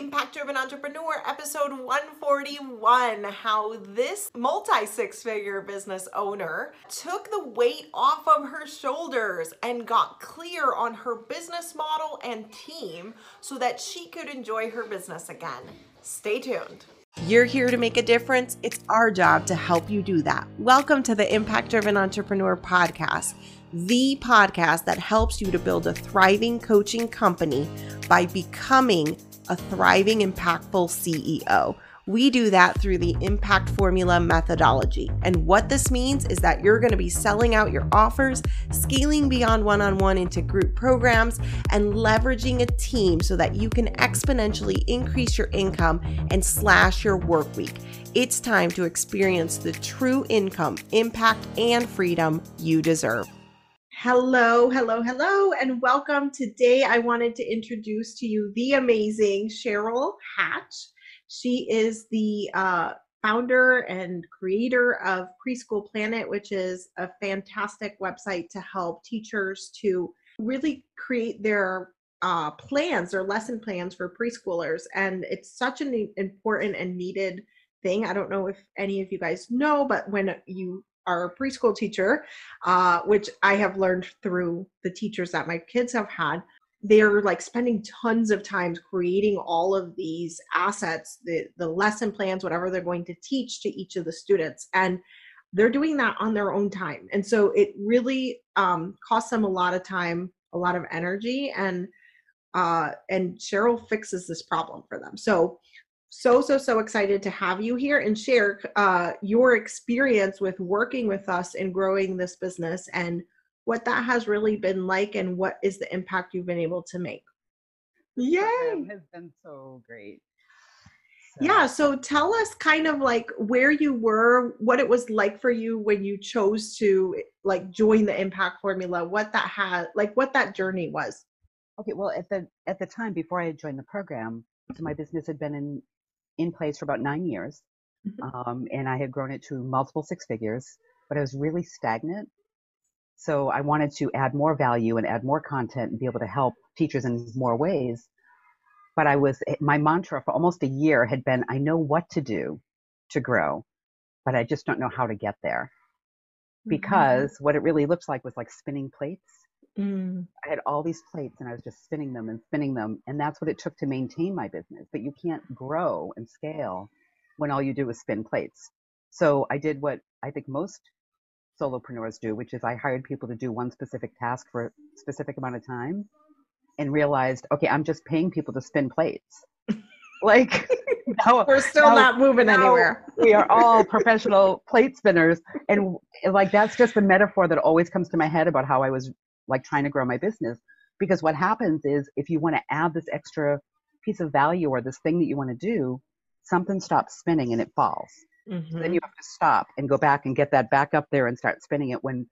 Impact Driven Entrepreneur, episode 141. How this multi six figure business owner took the weight off of her shoulders and got clear on her business model and team so that she could enjoy her business again. Stay tuned. You're here to make a difference. It's our job to help you do that. Welcome to the Impact Driven Entrepreneur Podcast, the podcast that helps you to build a thriving coaching company by becoming a thriving, impactful CEO. We do that through the impact formula methodology. And what this means is that you're going to be selling out your offers, scaling beyond one on one into group programs, and leveraging a team so that you can exponentially increase your income and slash your work week. It's time to experience the true income, impact, and freedom you deserve. Hello, hello, hello, and welcome. Today, I wanted to introduce to you the amazing Cheryl Hatch. She is the uh, founder and creator of Preschool Planet, which is a fantastic website to help teachers to really create their uh, plans, their lesson plans for preschoolers. And it's such an important and needed thing. I don't know if any of you guys know, but when you our preschool teacher, uh, which I have learned through the teachers that my kids have had. They're like spending tons of time creating all of these assets, the, the lesson plans, whatever they're going to teach to each of the students. And they're doing that on their own time. And so it really um, costs them a lot of time, a lot of energy, and uh, and Cheryl fixes this problem for them. So so so so excited to have you here and share uh, your experience with working with us and growing this business and what that has really been like and what is the impact you've been able to make. Yay! has been so great. So. yeah so tell us kind of like where you were what it was like for you when you chose to like join the impact formula what that had like what that journey was. Okay well at the at the time before i joined the program so my business had been in in place for about nine years. Mm-hmm. Um, and I had grown it to multiple six figures, but I was really stagnant. So I wanted to add more value and add more content and be able to help teachers in more ways. But I was, my mantra for almost a year had been, I know what to do to grow, but I just don't know how to get there. Mm-hmm. Because what it really looks like was like spinning plates Mm. I had all these plates and I was just spinning them and spinning them. And that's what it took to maintain my business. But you can't grow and scale when all you do is spin plates. So I did what I think most solopreneurs do, which is I hired people to do one specific task for a specific amount of time and realized, okay, I'm just paying people to spin plates. like, now, we're still now, not moving anywhere. we are all professional plate spinners. And like, that's just the metaphor that always comes to my head about how I was like trying to grow my business. Because what happens is if you want to add this extra piece of value or this thing that you want to do, something stops spinning and it falls. Mm-hmm. So then you have to stop and go back and get that back up there and start spinning it when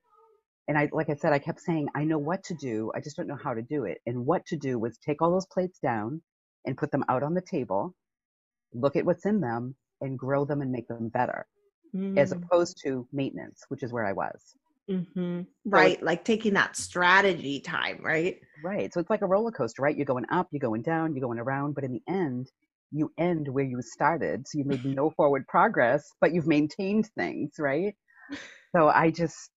and I like I said, I kept saying, I know what to do, I just don't know how to do it. And what to do was take all those plates down and put them out on the table, look at what's in them, and grow them and make them better. Mm. As opposed to maintenance, which is where I was. Mm-hmm. Right. So like taking that strategy time, right? Right. So it's like a roller coaster, right? You're going up, you're going down, you're going around, but in the end, you end where you started. So you made no forward progress, but you've maintained things, right? So I just,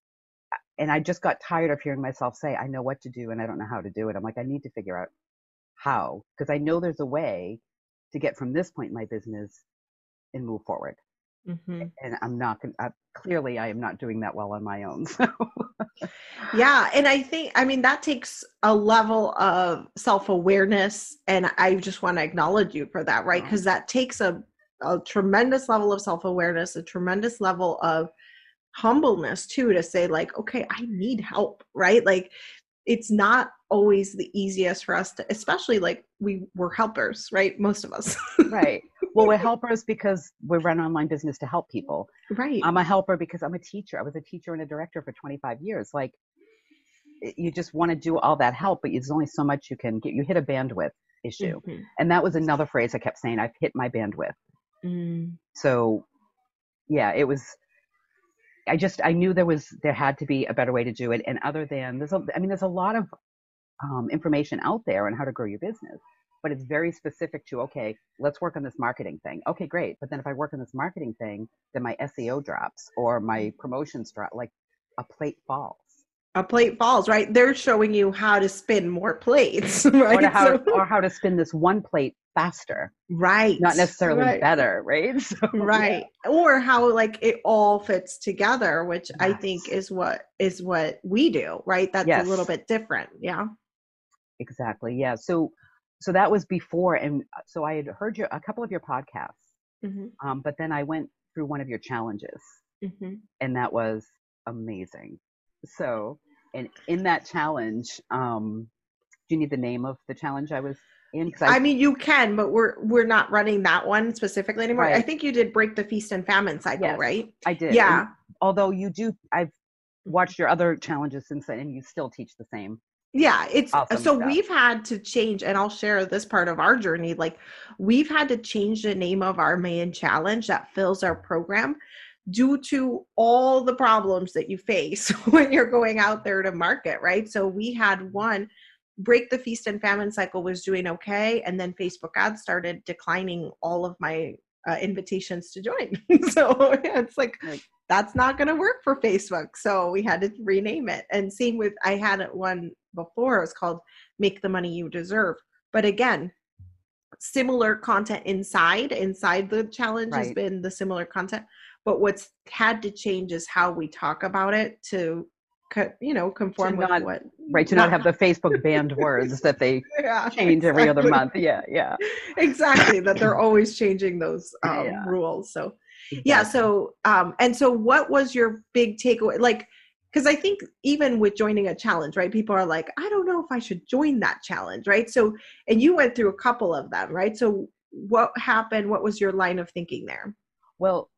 and I just got tired of hearing myself say, I know what to do and I don't know how to do it. I'm like, I need to figure out how, because I know there's a way to get from this point in my business and move forward. Mm-hmm. And I'm not going to, clearly I am not doing that well on my own. So. yeah. And I think, I mean, that takes a level of self awareness. And I just want to acknowledge you for that, right? Because that takes a, a tremendous level of self awareness, a tremendous level of humbleness too, to say, like, okay, I need help, right? Like, it's not always the easiest for us to especially like we were helpers right? Most of us. Right. Well we're helpers because we run online business to help people. Right. I'm a helper because i'm a teacher. I was a teacher and a director for 25 years. Like you just want to do all that help but there's only so much you can get you hit a bandwidth issue. Mm-hmm. and that was another phrase i kept saying i've hit my bandwidth. Mm. so yeah it was I just I knew there was there had to be a better way to do it. And other than there's a I mean there's a lot of um, information out there on how to grow your business. but it's very specific to okay, let's work on this marketing thing. Okay, great. But then if I work on this marketing thing, then my SEO drops or my promotions drop. Like a plate falls. A plate falls, right? They're showing you how to spin more plates, right? Or how, so, or how to spin this one plate faster. Right. Not necessarily right. better, right? So, right. Yeah. Or how like it all fits together, which yes. I think is what is what we do, right? That's yes. a little bit different. Yeah. Exactly. Yeah. So so that was before and uh, so I had heard your a couple of your podcasts. Mm-hmm. Um, but then I went through one of your challenges. Mm-hmm. And that was amazing. So and in that challenge, um, do you need the name of the challenge I was in? I, I, mean, you can, but we're we're not running that one specifically anymore. Right. I think you did break the feast and famine cycle, yes, right? I did. Yeah. And although you do, I've watched your other challenges since then, and you still teach the same. Yeah, it's awesome so stuff. we've had to change, and I'll share this part of our journey. Like, we've had to change the name of our main challenge that fills our program due to all the problems that you face when you're going out there to market, right? So we had one break the feast and famine cycle was doing okay and then facebook ads started declining all of my uh, invitations to join so yeah, it's like that's not going to work for facebook so we had to rename it and same with i had one before it was called make the money you deserve but again similar content inside inside the challenge right. has been the similar content but what's had to change is how we talk about it to you know conform with not, what right to not, not have the facebook banned words that they yeah, change exactly. every other month yeah yeah exactly that they're always changing those um, yeah. rules so exactly. yeah so um and so what was your big takeaway like because i think even with joining a challenge right people are like i don't know if i should join that challenge right so and you went through a couple of them right so what happened what was your line of thinking there well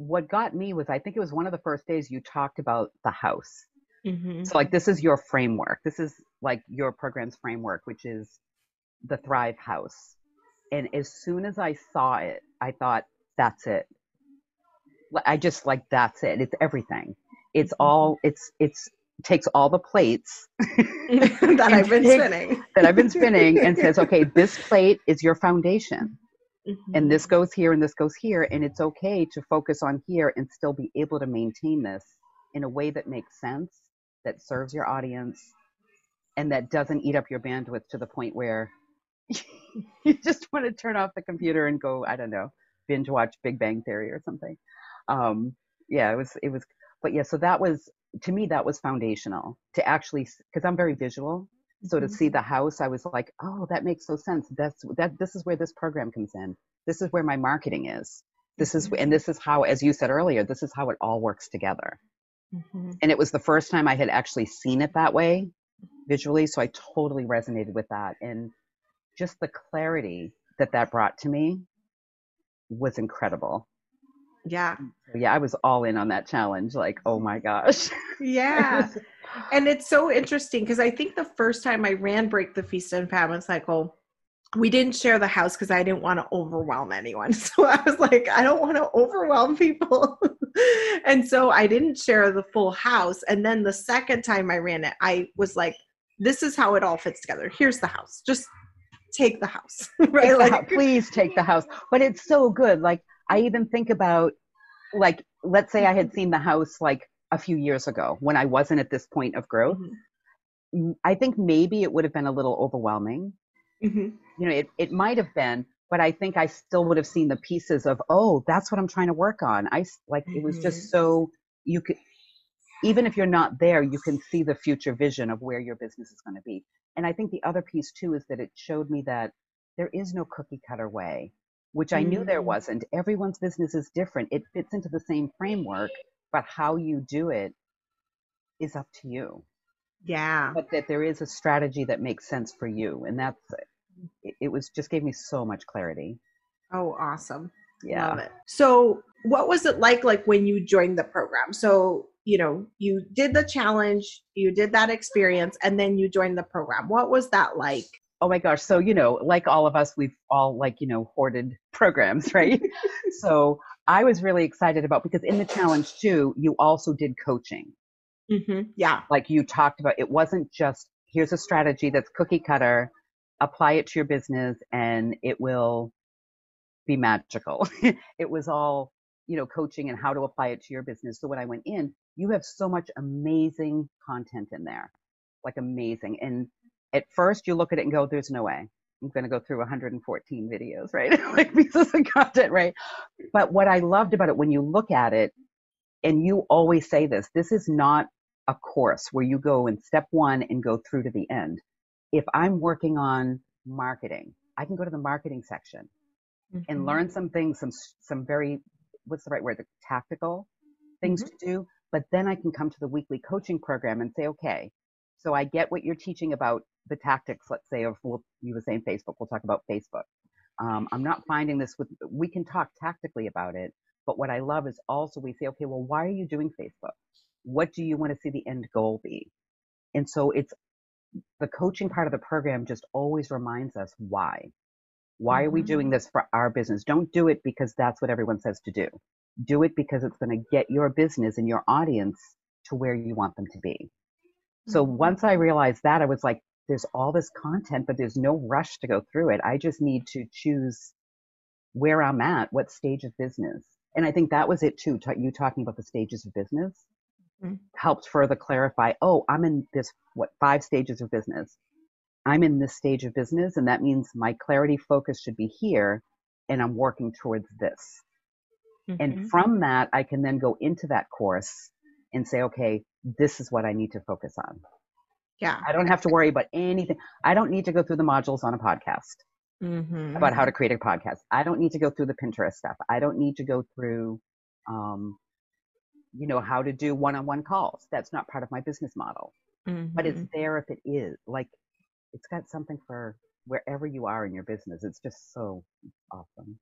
what got me was I think it was one of the first days you talked about the house. Mm-hmm. So like this is your framework. This is like your program's framework, which is the Thrive House. And as soon as I saw it, I thought that's it. I just like that's it. It's everything. It's all it's it's takes all the plates that I've been spinning that I've been spinning and says, okay, this plate is your foundation. Mm-hmm. And this goes here and this goes here. And it's okay to focus on here and still be able to maintain this in a way that makes sense, that serves your audience, and that doesn't eat up your bandwidth to the point where you just want to turn off the computer and go, I don't know, binge watch Big Bang Theory or something. Um, yeah, it was, it was, but yeah, so that was, to me, that was foundational to actually, because I'm very visual. So to mm-hmm. see the house, I was like, oh, that makes so sense. That's that. This is where this program comes in. This is where my marketing is. This is, and this is how, as you said earlier, this is how it all works together. Mm-hmm. And it was the first time I had actually seen it that way visually. So I totally resonated with that. And just the clarity that that brought to me was incredible. Yeah. Mm, yeah, I was all in on that challenge. Like, oh my gosh. Yeah. and it's so interesting because I think the first time I ran Break the Feast and Famine Cycle, we didn't share the house because I didn't want to overwhelm anyone. So I was like, I don't want to overwhelm people. and so I didn't share the full house. And then the second time I ran it, I was like, this is how it all fits together. Here's the house. Just take the house. right? Like, house. please take the house. But it's so good. Like, I even think about, like, let's say I had seen the house like a few years ago when I wasn't at this point of growth. Mm-hmm. I think maybe it would have been a little overwhelming Mm-hmm. You know, it, it might have been, but I think I still would have seen the pieces of, oh, that's what I'm trying to work on. I like, mm-hmm. it was just mm-hmm. so you could, even if you're not there, you can see the future vision of where your business is going to be. And I think the other piece too is that it showed me that there is no cookie cutter way, which I knew there mm-hmm. wasn't. Everyone's business is different. It fits into the same framework, but how you do it is up to you. Yeah. But that there is a strategy that makes sense for you. And that's it, it was just gave me so much clarity. Oh, awesome. Yeah. Love it. So what was it like like when you joined the program? So, you know, you did the challenge, you did that experience, and then you joined the program. What was that like? Oh my gosh. So, you know, like all of us, we've all like, you know, hoarded programs, right? so I was really excited about because in the challenge too, you also did coaching. Mm-hmm. Yeah. Like you talked about, it wasn't just here's a strategy that's cookie cutter apply it to your business and it will be magical. it was all, you know, coaching and how to apply it to your business. So when I went in, you have so much amazing content in there, like amazing. And at first you look at it and go, there's no way. I'm going to go through 114 videos, right? like pieces of content, right? But what I loved about it when you look at it, and you always say this, this is not a course where you go in step one and go through to the end. If I'm working on marketing, I can go to the marketing section mm-hmm. and learn some things, some, some very, what's the right word? The tactical things mm-hmm. to do. But then I can come to the weekly coaching program and say, okay, so I get what you're teaching about the tactics, let's say, of well, you were saying Facebook. We'll talk about Facebook. Um, I'm not finding this with. We can talk tactically about it, but what I love is also we say, okay, well, why are you doing Facebook? What do you want to see the end goal be? And so it's the coaching part of the program just always reminds us why. Why are we doing mm-hmm. this for our business? Don't do it because that's what everyone says to do. Do it because it's going to get your business and your audience to where you want them to be. So mm-hmm. once I realized that, I was like, there's all this content, but there's no rush to go through it. I just need to choose where I'm at, what stage of business. And I think that was it too. You talking about the stages of business mm-hmm. helped further clarify. Oh, I'm in this, what, five stages of business. I'm in this stage of business, and that means my clarity focus should be here, and I'm working towards this. Mm-hmm. And from that, I can then go into that course and say, okay, this is what I need to focus on. Yeah. I don't have to worry about anything. I don't need to go through the modules on a podcast mm-hmm. about how to create a podcast. I don't need to go through the Pinterest stuff. I don't need to go through, um, you know, how to do one-on-one calls. That's not part of my business model, mm-hmm. but it's mm-hmm. there if it is. Like, it's got something for wherever you are in your business. It's just so awesome.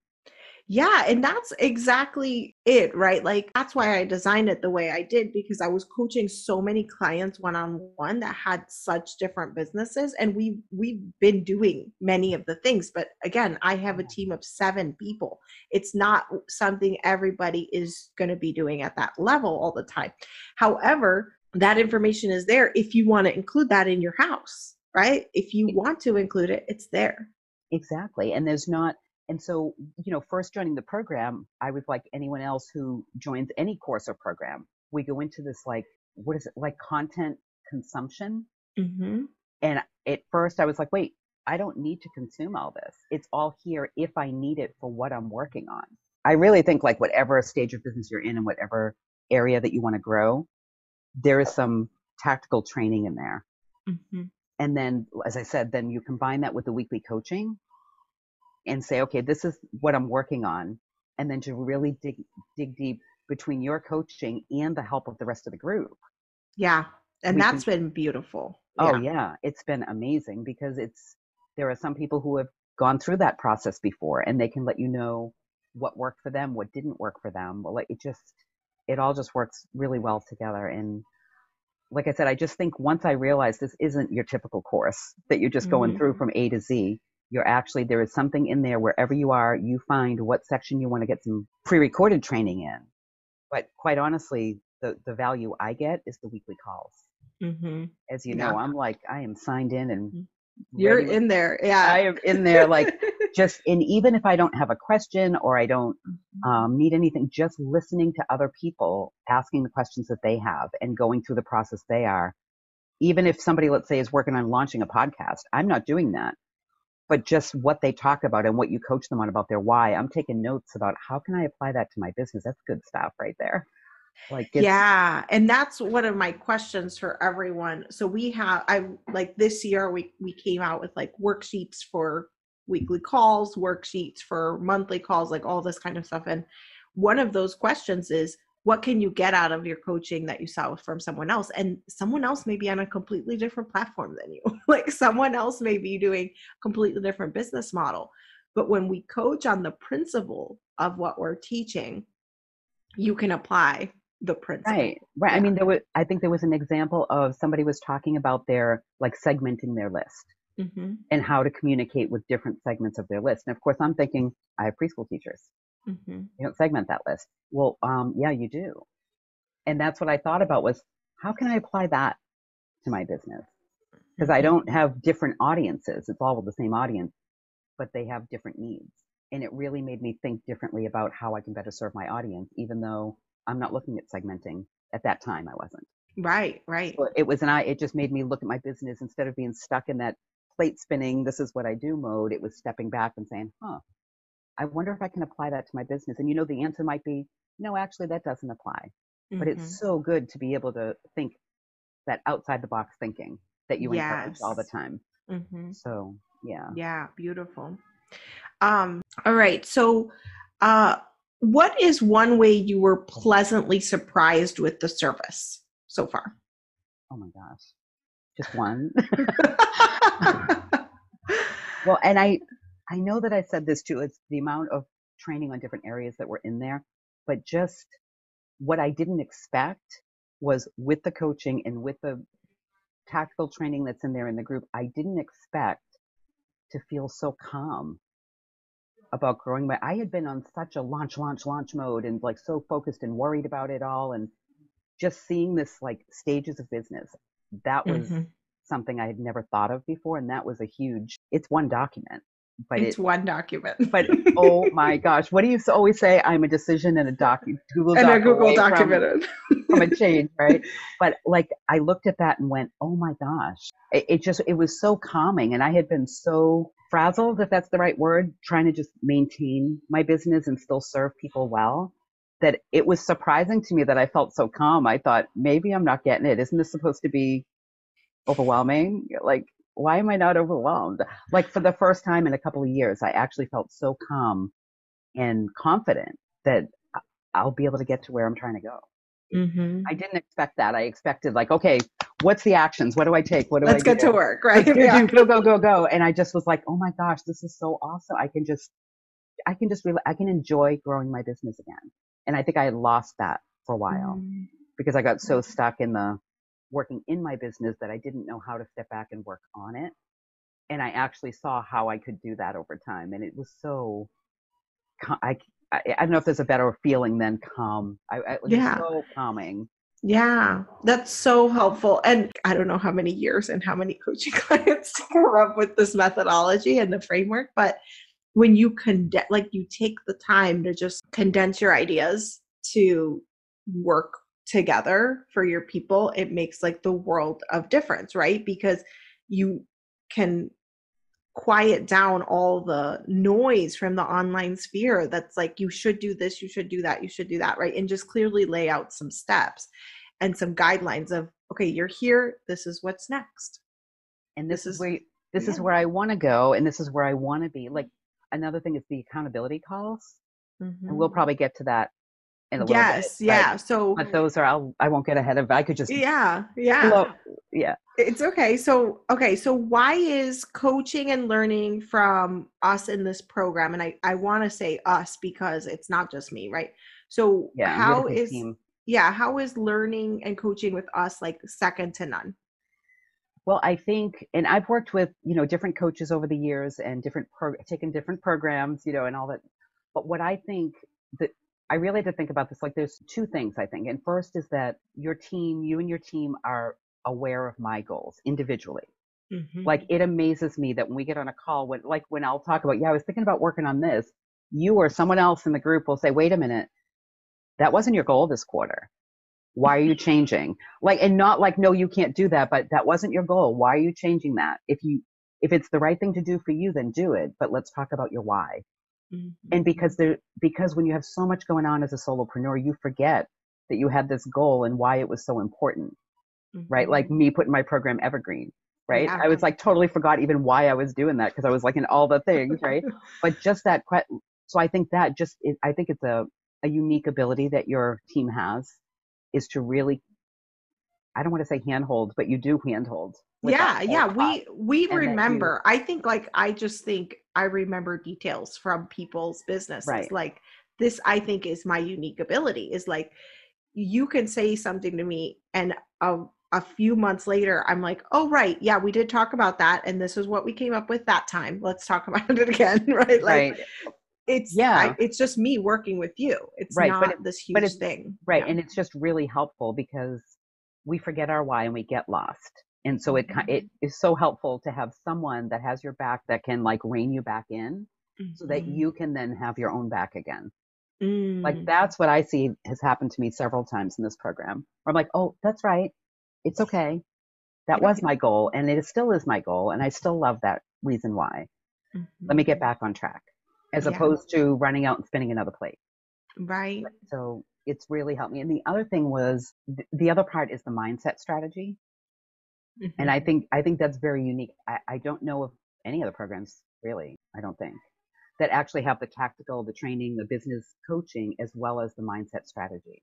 Yeah, and that's exactly it, right? Like that's why I designed it the way I did because I was coaching so many clients one on one that had such different businesses and we we've been doing many of the things, but again, I have a team of 7 people. It's not something everybody is going to be doing at that level all the time. However, that information is there if you want to include that in your house, right? If you want to include it, it's there. Exactly. And there's not and so, you know, first joining the program, I was like anyone else who joins any course or program. We go into this like, what is it, like content consumption. Mm-hmm. And at first I was like, wait, I don't need to consume all this. It's all here if I need it for what I'm working on. I really think like whatever stage of business you're in and whatever area that you want to grow, there is some tactical training in there. Mm-hmm. And then, as I said, then you combine that with the weekly coaching and say, okay, this is what I'm working on. And then to really dig, dig deep between your coaching and the help of the rest of the group. Yeah. And we that's can, been beautiful. Oh yeah. yeah. It's been amazing because it's, there are some people who have gone through that process before and they can let you know what worked for them, what didn't work for them. Well, it just, it all just works really well together. And like I said, I just think once I realized this isn't your typical course that you're just mm-hmm. going through from A to Z, you're actually there is something in there wherever you are you find what section you want to get some pre-recorded training in but quite honestly the the value i get is the weekly calls mm-hmm. as you know i'm like i am signed in and mm-hmm. you're in there yeah i am in there like just and even if i don't have a question or i don't mm-hmm. um, need anything just listening to other people asking the questions that they have and going through the process they are even if somebody let's say is working on launching a podcast i'm not doing that but just what they talk about and what you coach them on about their why. I'm taking notes about how can I apply that to my business. That's good stuff right there. Like yeah, and that's one of my questions for everyone. So we have I like this year we we came out with like worksheets for weekly calls, worksheets for monthly calls, like all this kind of stuff. And one of those questions is what can you get out of your coaching that you saw from someone else? And someone else may be on a completely different platform than you. Like someone else may be doing completely different business model. But when we coach on the principle of what we're teaching you can apply the principle. Right right. Yeah. i mean there was i think there was an example of somebody was talking about their like segmenting their list mm-hmm. and how to communicate with different segments of their list. And of course i'm thinking i have preschool teachers Mm-hmm. You don't segment that list. Well, um, yeah, you do. And that's what I thought about was how can I apply that to my business? because I don't have different audiences. It's all the same audience, but they have different needs. And it really made me think differently about how I can better serve my audience, even though I'm not looking at segmenting. At that time, I wasn't. Right, right. So it was, and I, it just made me look at my business instead of being stuck in that plate spinning, this is what I do mode. It was stepping back and saying, huh, I wonder if I can apply that to my business. And you know, the answer might be, no, actually, that doesn't apply. Mm-hmm. But it's mm-hmm. so good to be able to think that outside the box thinking that you yes. encourage all the time. Mm-hmm. So, yeah. Yeah, beautiful. Um, all right. So, uh, what is one way you were pleasantly surprised with the service so far? Oh my gosh. Just one. well, and I I know that I said this too. It's the amount of training on different areas that were in there, but just what I didn't expect was with the coaching and with the tactical training that's in there in the group, I didn't expect to feel so calm about growing my I had been on such a launch, launch, launch mode and like so focused and worried about it all and just seeing this like stages of business. That was mm-hmm. something I had never thought of before. And that was a huge it's one document but it's it, one document. but oh my gosh, what do you always say? I'm a decision and a doc Google and a Google document from, from, a change, right? But like I looked at that and went, oh my gosh, it, it just it was so calming, and I had been so frazzled, if that's the right word, trying to just maintain my business and still serve people well. That it was surprising to me that I felt so calm. I thought maybe I'm not getting it. Isn't this supposed to be overwhelming? Like why am I not overwhelmed? Like for the first time in a couple of years, I actually felt so calm and confident that I'll be able to get to where I'm trying to go. Mm-hmm. I didn't expect that. I expected like, okay, what's the actions? What do I take? What do Let's I get to work, right? Yeah. Go, go, go, go. And I just was like, oh my gosh, this is so awesome. I can just, I can just really, I can enjoy growing my business again. And I think I had lost that for a while mm-hmm. because I got so stuck in the, working in my business that I didn't know how to step back and work on it. And I actually saw how I could do that over time. And it was so, I, I, I don't know if there's a better feeling than calm. I, it was yeah. so calming. Yeah, that's so helpful. And I don't know how many years and how many coaching clients come up with this methodology and the framework, but when you condense, like you take the time to just condense your ideas to work together for your people, it makes like the world of difference, right? Because you can quiet down all the noise from the online sphere that's like you should do this you should do that you should do that right and just clearly lay out some steps and some guidelines of okay you're here this is what's next and this, this is where this yeah. is where i want to go and this is where i want to be like another thing is the accountability calls mm-hmm. and we'll mm-hmm. probably get to that in a yes, bit, yeah. So, but those are I'll, I won't get ahead of. I could just yeah, yeah, blow, yeah. It's okay. So okay, so why is coaching and learning from us in this program? And I I want to say us because it's not just me, right? So yeah, how is team. yeah how is learning and coaching with us like second to none? Well, I think, and I've worked with you know different coaches over the years and different pro- taken different programs, you know, and all that. But what I think that I really had to think about this. Like, there's two things I think. And first is that your team, you and your team are aware of my goals individually. Mm-hmm. Like, it amazes me that when we get on a call, when, like, when I'll talk about, yeah, I was thinking about working on this, you or someone else in the group will say, wait a minute, that wasn't your goal this quarter. Why are you changing? Like, and not like, no, you can't do that, but that wasn't your goal. Why are you changing that? If you, if it's the right thing to do for you, then do it. But let's talk about your why. Mm-hmm. And because there, because when you have so much going on as a solopreneur, you forget that you had this goal and why it was so important, mm-hmm. right? Like me putting my program evergreen, right? Yeah. I was like totally forgot even why I was doing that because I was like in all the things, right? but just that, so I think that just, I think it's a, a unique ability that your team has is to really, I don't want to say handhold, but you do handhold yeah yeah we we remember you, i think like i just think i remember details from people's businesses right. like this i think is my unique ability is like you can say something to me and a, a few months later i'm like oh right yeah we did talk about that and this is what we came up with that time let's talk about it again right like right. it's yeah I, it's just me working with you it's right. not it, this huge thing right yeah. and it's just really helpful because we forget our why and we get lost And so it, Mm-hmm. it is so helpful to have someone that has your back that can like rein you back in so that Mhm. you can then have your own back again. Mm. Like that's what I see has happened to me several times in this program. Where I'm like, oh, that's right. It's okay. That was my goal and it still is my goal. And I still love that reason why. Let me get back on track as Mm-hmm. Yeah. opposed to running out and spinning another plate. right. So it's really helped me. And the other thing was th- the other part is the mindset strategy. And Mm-hmm. I think, I think that's very unique. I, I don't know of any other programs really. I don't think that actually have the tactical, the training, the business coaching, as well as the mindset strategy,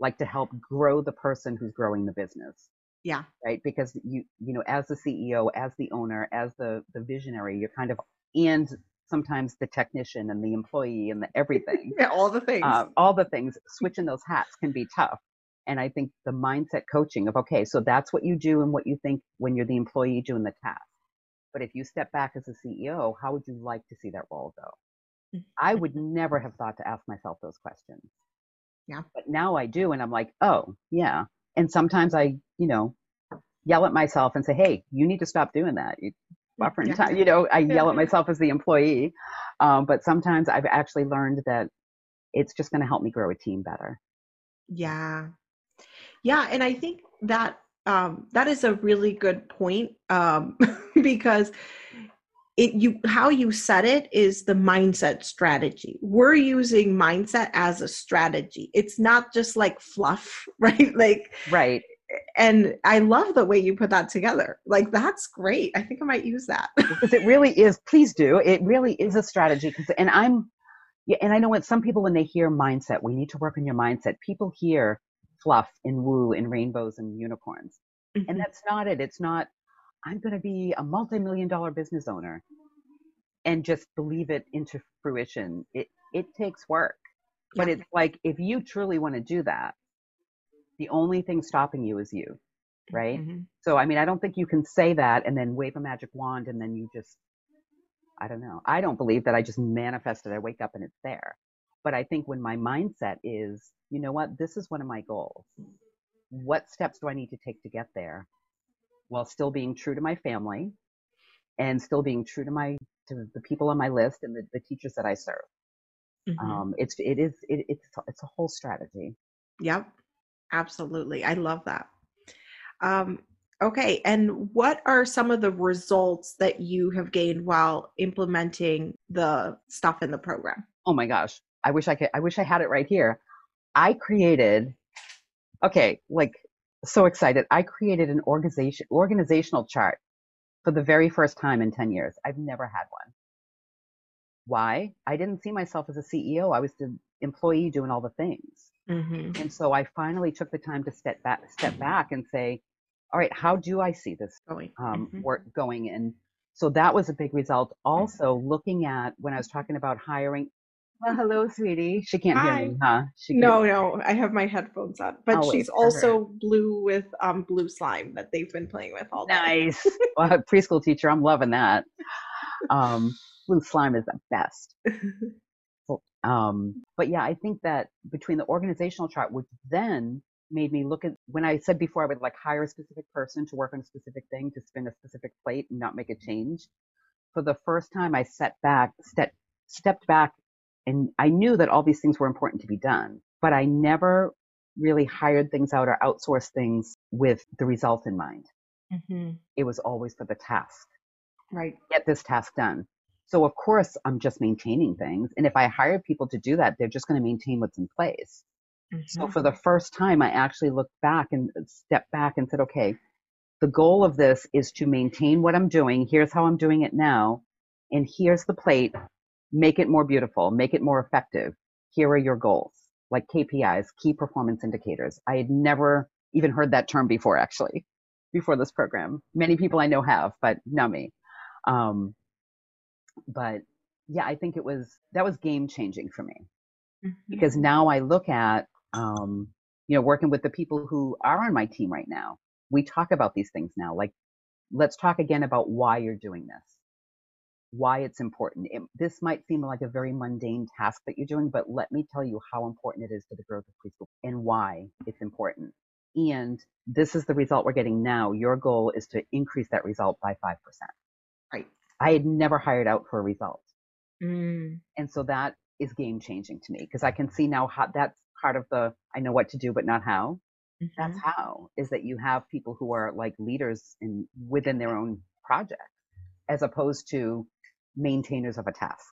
like to help grow the person who's growing the business. Yeah. Right. Because you, you know, as the CEO, as the owner, as the, the visionary, you're kind of, and sometimes the technician and the employee and the everything. Yeah, all the things. uh, all the things, switching those hats can be tough. And I think the mindset coaching of, okay, so that's what you do and what you think when you're the employee doing the task. But if you step back as a CEO, how would you like to see that role go? I would never have thought to ask myself those questions. Yeah. But now I do. And I'm like, oh, yeah. And sometimes I, you know, yell at myself and say, hey, you need to stop doing that. You buffering Yeah. time. You know, I yell at myself as the employee. Um, but sometimes I've actually learned that it's just going to help me grow a team better. Yeah. Yeah, and I think that um that is a really good point um because it you how you said it is the mindset strategy. We're using mindset as a strategy. It's not just like fluff, right? Like Right. and I love the way you put that together. Like that's great. I think I might use that. Because it really is, please do. It really is a strategy. And I'm, yeah, and I know what some people, when they hear mindset, we need to work on your mindset. People hear fluff and woo and rainbows and unicorns. And that's not it. It's not, I'm going to be a multi-million dollar business owner and just believe it into fruition. It, it takes work, but it's like, if you truly want to do that, the only thing stopping you is you, right? Mhm. So, I mean, I don't think you can say that and then wave a magic wand and then you just, I don't know. I don't believe that I just manifested. I wake up and it's there. But I think when my mindset is, you know what, this is one of my goals. What steps do I need to take to get there while still being true to my family and still being true to my, to the people on my list and the, the teachers that I serve? Mhm. Um, it's, it is, it, it's, it's a whole strategy. Yep, absolutely. I love that. Um, okay, and what are some of the results that you have gained while implementing the stuff in the program? oh my gosh i wish i could i wish i had it right here i created okay like so excited i created an organization organizational chart for the very first time in 10 years i've never had one why i didn't see myself as a ceo i was the employee doing all the things Mm-hmm. and so i finally took the time to step back step back and say all right how do i see this Going. um, Mhm. work going. And so that was a big result. Also, looking at when I was talking about hiring. Well, hello, sweetie. She can't Hi. hear me, huh? She No, no, I have my headphones on, but I'll she's for her. also blue with um blue slime that they've been playing with all day. Nice. well, preschool teacher, I'm loving that. Um, blue slime is the best. Um, but yeah, I think that between the organizational chart, which then made me look at when I said before I would like hire a specific person to work on a specific thing to spin a specific plate and not make a change. For the first time, I set back, step, stepped back, and I knew that all these things were important to be done, but I never really hired things out or outsourced things with the result in mind. Mhm. It was always for the task Right. get this task done. So of course I'm just maintaining things. And if I hire people to do that, they're just going to maintain what's in place. So Mhm. for the first time, I actually looked back and stepped back and said, okay, the goal of this is to maintain what I'm doing. Here's how I'm doing it now. And here's the plate. Make it more beautiful. Make it more effective. Here are your goals, like KPIs, key performance indicators. I had never even heard that term before, actually, before this program. Many people I know have, but not me. Um, but yeah, I think it was, that was game changing for me Mhm. because now I look at, um, you know, working with the people who are on my team right now. We talk about these things now. Like, let's talk again about why you're doing this, why it's important. It, this might seem like a very mundane task that you're doing, but let me tell you how important it is to the growth of preschool and why it's important. and this is the result we're getting now. Your goal is to increase that result by 5%. Right. I had never hired out for a result. Mm. And so that is game changing to me because I can see now how that's part of the I know what to do, but not how. That's Mhm. how is that you have people who are like leaders in within their own project as opposed to maintainers of a task.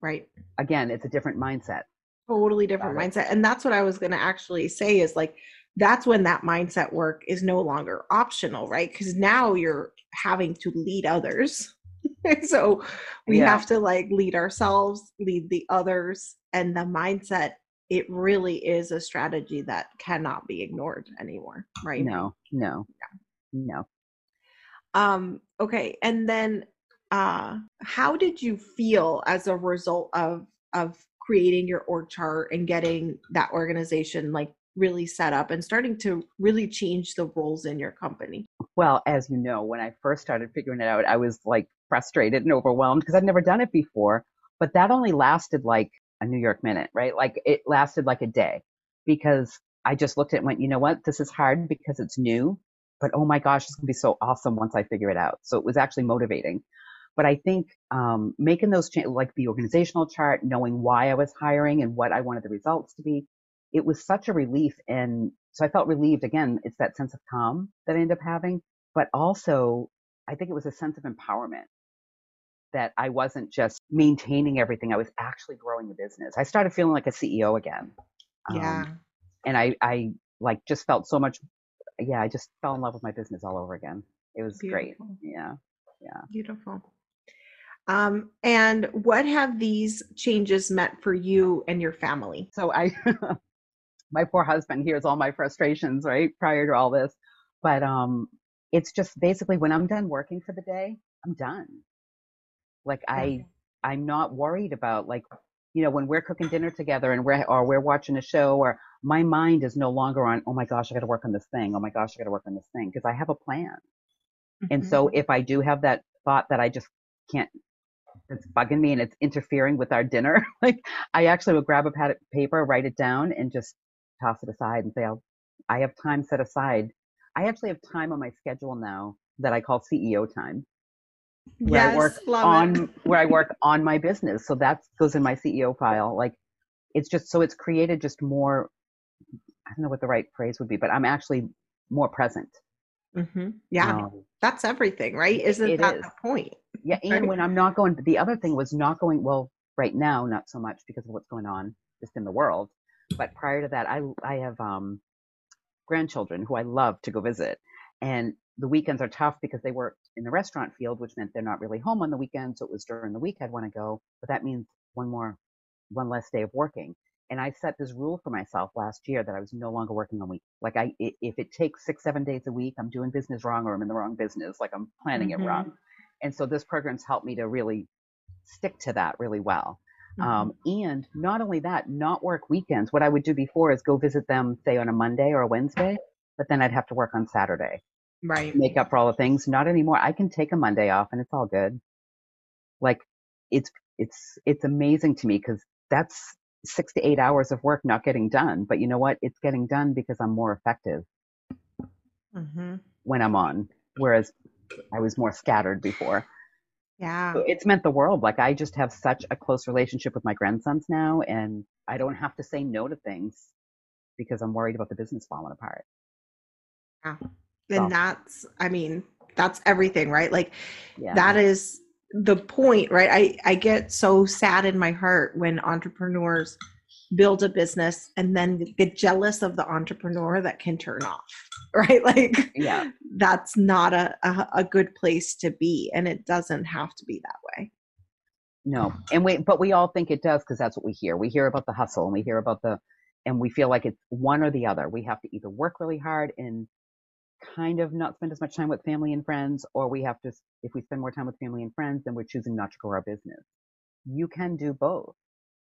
Right. Again, it's a different mindset. Totally different mindset. And that's what I was going to actually say is like, that's when that mindset work is no longer optional, right? Because now you're having to lead others. so we Yeah. have to like lead ourselves, lead the others, and the mindset. It really is a strategy that cannot be ignored anymore, right? No, no, no. Um, okay. And then uh how did you feel as a result of of creating your org chart and getting that organization like really set up and starting to really change the roles in your company? Well, as you know, when I first started figuring it out, I was like frustrated and overwhelmed because I'd never done it before. But that only lasted like a New York minute, right? Like it lasted like a day because I just looked at it and went, you know what? This is hard because it's new, but oh my gosh, it's going to be so awesome once I figure it out. So it was actually motivating. But I think um, making those changes, like the organizational chart, knowing why I was hiring and what I wanted the results to be, it was such a relief. And so I felt relieved. Again, it's that sense of calm that I end up having, but also I think it was a sense of empowerment that I wasn't just maintaining everything. I was actually growing the business. I started feeling like a CEO again. Um, and I, I like just felt so much. Yeah. I just fell in love with my business all over again. It was great. Yeah. Yeah. Beautiful. Um, and what have these changes meant for you and your family? So I, my poor husband hears all my frustrations, right? Prior to all this. But, um, it's just basically when I'm done working for the day, I'm done. Like I, I'm not worried about like, you know, when we're cooking dinner together and we're, or we're watching a show or my mind is no longer on, oh my gosh, I got to work on this thing. Oh my gosh, I got to work on this thing because I have a plan. And Mhm. so if I do have that thought that I just can't, it's bugging me and it's interfering with our dinner, like I actually will grab a pad of paper, write it down and just toss it aside and say, I'll, I have time set aside. I actually have time on my schedule now that I call CEO time where yes, I work on it. where I work on my business. So that goes in my CEO file. Like it's just so it's created just more I don't know what the right phrase would be, but I'm actually more present. Mhm. Yeah, Um, that's everything, right? Isn't it that is. the point? yeah, and Right. when I'm not going the other thing was not going well right now, not so much because of what's going on just in the world. But prior to that I I have um grandchildren who I love to go visit. And the weekends are tough because they work in the restaurant field, which meant they're not really home on the weekend. So it was during the week I'd want to go, but that means one more, one less day of working. And I set this rule for myself last year that I was no longer working on week. Like I, if it takes six, seven days a week, I'm doing business wrong or I'm in the wrong business. Like I'm planning Mhm. it wrong. And so this program's helped me to really stick to that really well. Um, and not only that, not work weekends. What I would do before is go visit them, say on a Monday or a Wednesday, but then I'd have to work on Saturday right. make up for all the things. Not anymore. I can take a Monday off and it's all good. Like it's it's it's amazing to me because that's six to eight hours of work not getting done. But you know what? It's getting done because I'm more effective hmm when I'm on, whereas I was more scattered before. Yeah. So it's meant the world. Like I just have such a close relationship with my grandsons now, and I don't have to say no to things because I'm worried about the business falling apart. Yeah. And So- that's, I mean, that's everything, right? Like Yeah. that is the point, right? I, I get so sad in my heart when entrepreneurs build a business and then get jealous of the entrepreneur that can turn off, right? Like yeah. that's not a, a, a good place to be. And it doesn't have to be that way. No, and we, but we all think it does because that's what we hear. We hear about the hustle and we hear about the, and we feel like it's one or the other. We have to either work really hard and kind of not spend as much time with family and friends, or we have to, if we spend more time with family and friends, then we're choosing not to grow our business. You can do both.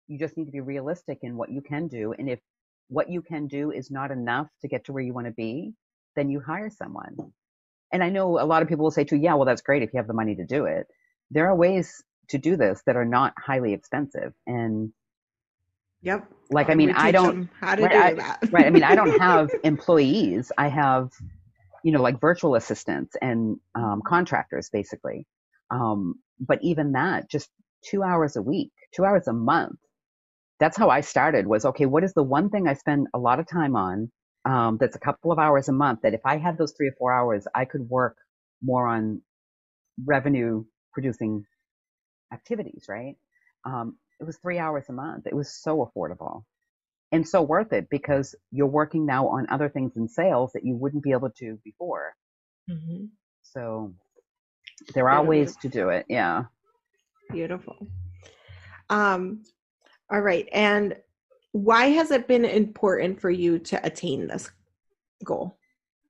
You just need to be realistic in what you can do. And if what you can do is not enough to get to where you want to be, then you hire someone. And I know a lot of people will say too, yeah, well, that's great if you have the money to do it. There are ways to do this that are not highly expensive. And Yep. Like, I mean, I don't, how to right, do I, that. right. I mean, I don't have employees. I have, you know, like virtual assistants and um, contractors basically. Um, but even that, just two hours a week, two hours a month. That's how I started was, okay, what is the one thing I spend a lot of time on? Um, that's a couple of hours a month that if I had those three or four hours, I could work more on revenue producing activities, right? Um, it was three hours a month. It was so affordable and so worth it because you're working now on other things in sales that you wouldn't be able to before. Mm-hmm. So there are ways to do it. Yeah. Beautiful. Um, all right. And why has it been important for you to attain this goal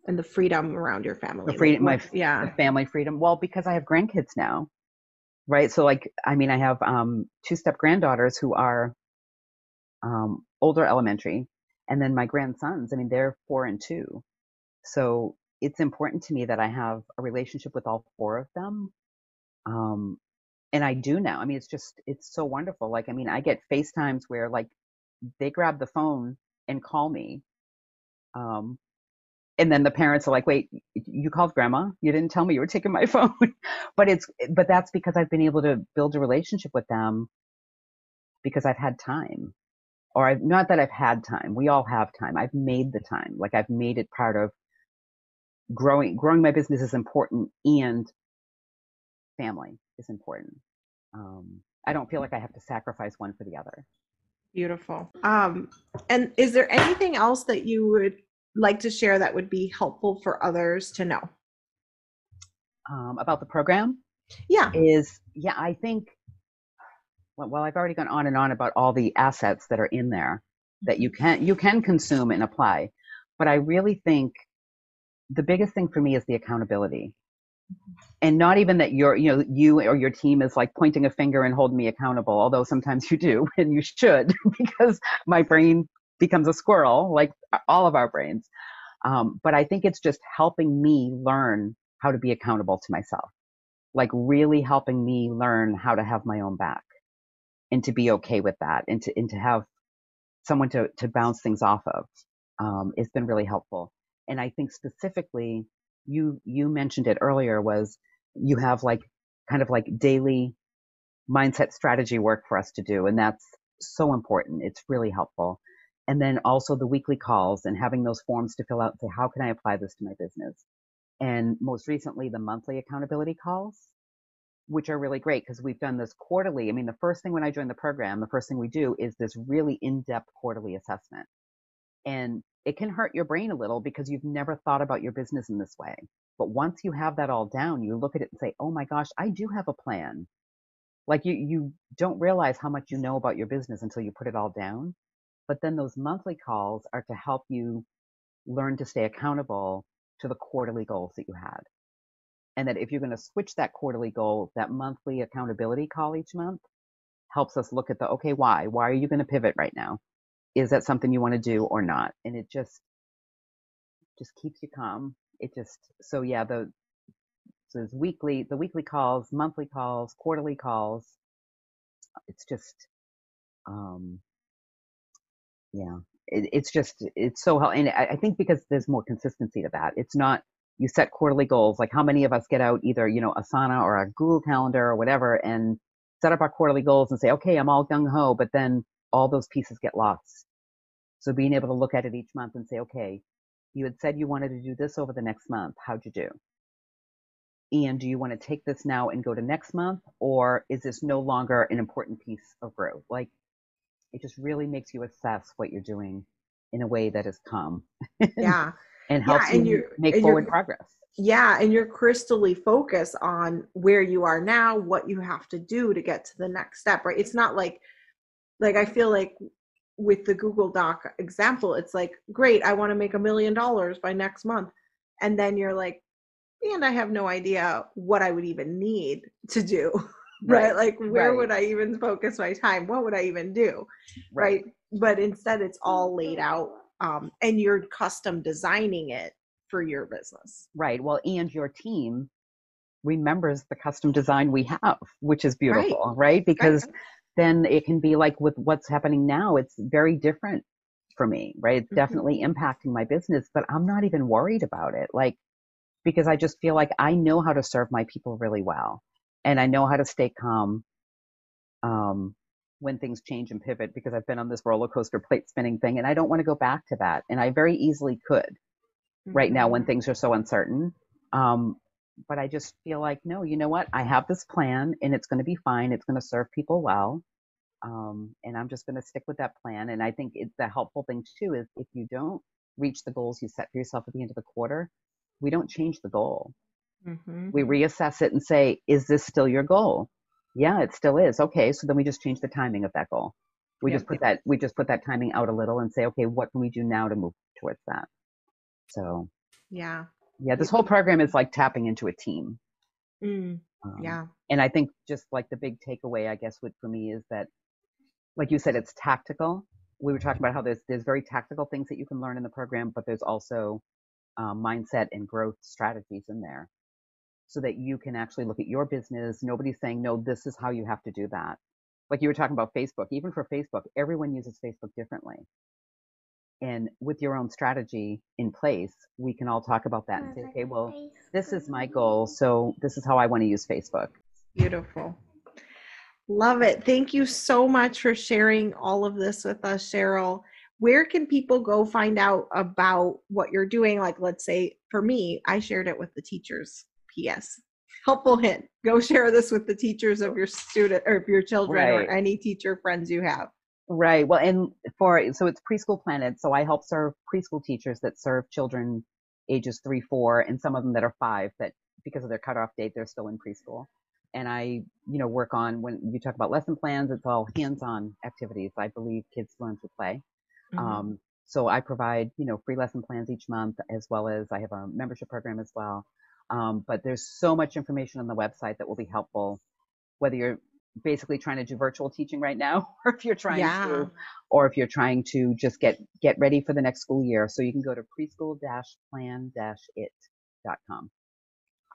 and the freedom around your family? The freedom, my yeah, family freedom. Well, because I have grandkids now, right? So, like, I mean, I have um, two step granddaughters who are um, older elementary, and then my grandsons. I mean, they're four and two. So it's important to me that I have a relationship with all four of them. Um, and I do now. I mean, it's just, it's so wonderful. Like, I mean, I get FaceTimes where like they grab the phone and call me. Um, and then the parents are like, wait, you called grandma? You didn't tell me you were taking my phone. but it's, but that's because I've been able to build a relationship with them because I've had time or I've, not that I've had time. We all have time. I've made the time. Like I've made it part of growing, growing my business is important and family is important. Um, I don't feel like I have to sacrifice one for the other. Beautiful. Um, and is there anything else that you would like to share that would be helpful for others to know? Um, about the program? Yeah. Is, yeah, I think, well, I've already gone on and on about all the assets that are in there that you can, you can consume and apply. But I really think the biggest thing for me is the accountability. And not even that you're you know you or your team is like pointing a finger and holding me accountable although sometimes you do and you should because my brain becomes a squirrel like all of our brains. Um, but i think it's just helping me learn how to be accountable to myself like really helping me learn how to have my own back and to be okay with that and to and to have someone to to bounce things off of um, it's been really helpful. And i think specifically you you mentioned it earlier was you have like kind of like daily mindset strategy work for us to do and that's so important. It's really helpful. And then also the weekly calls and having those forms to fill out and say how can i apply this to my business? And most recently the monthly accountability calls which are really great because we've done this quarterly i mean the first thing when i joined the program the first thing we do is this really in-depth quarterly assessment and it can hurt your brain a little because you've never thought about your business in this way. But once you have that all down, you look at it and say, "Oh my gosh, I do have a plan." Like you you don't realize how much you know about your business until you put it all down. But then those monthly calls are to help you learn to stay accountable to the quarterly goals that you had. And that if you're going to switch that quarterly goal, that monthly accountability call each month helps us look at the okay, why? Why are you going to pivot right now? is that something you want to do or not? And it just just keeps you calm. It just so yeah, the so there's weekly the weekly calls, monthly calls, quarterly calls. It's just um yeah. It, it's just it's so and I, I think because there's more consistency to that. It's not you set quarterly goals, like how many of us get out either, you know, Asana or a Google Calendar or whatever and set up our quarterly goals and say, okay, I'm all gung ho, but then all those pieces get lost. So being able to look at it each month and say, okay, you had said you wanted to do this over the next month. How'd you do? And do you want to take this now and go to next month? Or is this no longer an important piece of growth? Like it just really makes you assess what you're doing in a way that is calm. Yeah. And helps yeah, and you make forward progress. Yeah. And you're crystally focused on where you are now, what you have to do to get to the next step, right? It's not like like I feel like with the Google Doc example, it's like, great, I want to make a million dollars by next month. And then you're like, and I have no idea what I would even need to do. Right. right? Like, where right. would I even focus my time? What would I even do? Right. right? But instead, it's all laid mm-hmm. out um, and you're custom designing it for your business. Right. Well, and your team remembers the custom design we have, which is beautiful, right? right? Because then it can be like with what's happening now, it's very different for me, right? It's mm-hmm. definitely impacting my business, but I'm not even worried about it. Like, because I just feel like I know how to serve my people really well and I know how to stay calm um, when things change and pivot because I've been on this roller coaster plate spinning thing and I don't want to go back to that. And I very easily could mm-hmm. right now when mm-hmm. things are so uncertain. Um, but I just feel like, no, you know what? I have this plan and it's going to be fine. It's going to serve people well. Um, and I'm just going to stick with that plan. And I think it's the helpful thing too is if you don't reach the goals you set for yourself at the end of the quarter, we don't change the goal. Mm-hmm. We reassess it and say, is this still your goal? Yeah, it still is. Okay, so then we just change the timing of that goal. We just put that we just put that timing out a little and say, okay, what can we do now to move towards that? So yeah, yeah, this whole program is like tapping into a team. Mm, um, yeah, and I think just like the big takeaway, I guess, would for me is that, like you said, it's tactical. We were talking about how there's there's very tactical things that you can learn in the program, but there's also um, mindset and growth strategies in there so that you can actually look at your business. Nobody's saying, no, this is how you have to do that. Like you were talking about Facebook, even for Facebook, everyone uses Facebook differently. And with your own strategy in place, we can all talk about that and say, okay, well, this is my goal. So this is how I want to use Facebook. Beautiful. Love it. Thank you so much for sharing all of this with us, Cheryl where can people go find out about what you're doing like let's say for me i shared it with the teachers ps helpful hint. Go share this with the teachers of your student or of your children right. or any teacher friends you have. Right. Well and for so it's Preschool Plan It so i help serve preschool teachers that serve children ages three four and some of them that are five that because of their cutoff date they're still in preschool. And i you know work on when you talk about lesson plans it's all hands-on activities. I believe kids learn through play. Mm-hmm. Um, so I provide, you know, free lesson plans each month, as well as I have a membership program as well. Um, but there's so much information on the website that will be helpful, whether you're basically trying to do virtual teaching right now, or if you're trying yeah. to, or if you're trying to just get get ready for the next school year. So you can go to preschool-plan-it.com.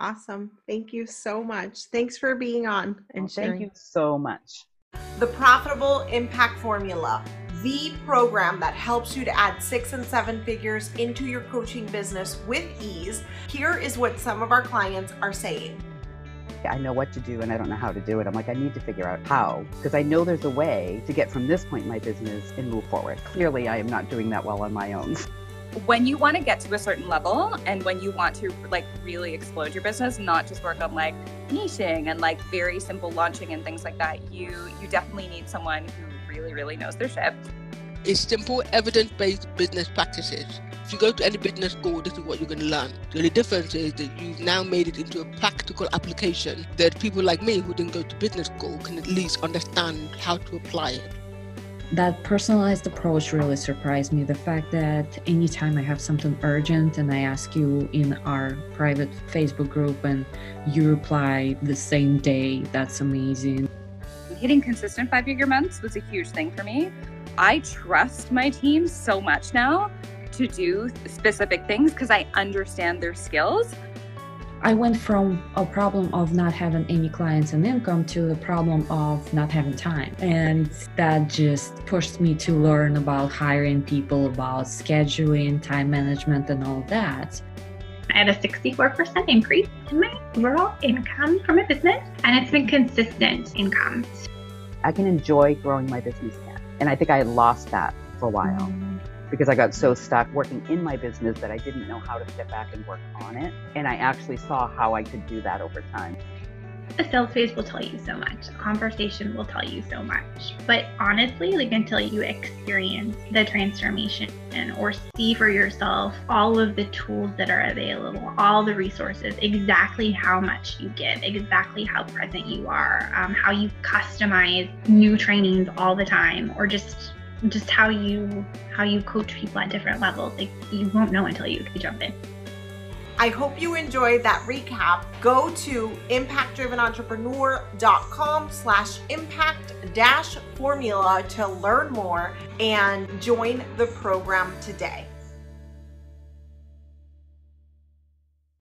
Awesome. Thank you so much. Thanks for being on and well, sharing. Thank you so much. The Profitable Impact Formula the program that helps you to add six and seven figures into your coaching business with ease. Here is what some of our clients are saying. I know what to do and I don't know how to do it. I'm like, I need to figure out how because I know there's a way to get from this point in my business and move forward. Clearly, I am not doing that well on my own. When you want to get to a certain level and when you want to like really explode your business, not just work on like niching and like very simple launching and things like that, you you definitely need someone who really, really knows their shit. It's simple, evidence based business practices. If you go to any business school, this is what you're going to learn. The only difference is that you've now made it into a practical application that people like me who didn't go to business school can at least understand how to apply it. That personalized approach really surprised me. The fact that anytime I have something urgent and I ask you in our private Facebook group and you reply the same day, that's amazing hitting consistent five figure months was a huge thing for me. I trust my team so much now to do specific things because I understand their skills. I went from a problem of not having any clients and income to the problem of not having time. And that just pushed me to learn about hiring people, about scheduling, time management, and all that. I had a 64% increase in my overall income from my business, and it's been consistent income. I can enjoy growing my business again. And I think I lost that for a while because I got so stuck working in my business that I didn't know how to step back and work on it. And I actually saw how I could do that over time. A sales phase will tell you so much. A conversation will tell you so much. But honestly, like until you experience the transformation or see for yourself all of the tools that are available, all the resources, exactly how much you give, exactly how present you are, um, how you customize new trainings all the time, or just just how you how you coach people at different levels. Like you won't know until you jump in. I hope you enjoyed that recap. Go to impactdrivenentrepreneur.com slash impact dash formula to learn more and join the program today.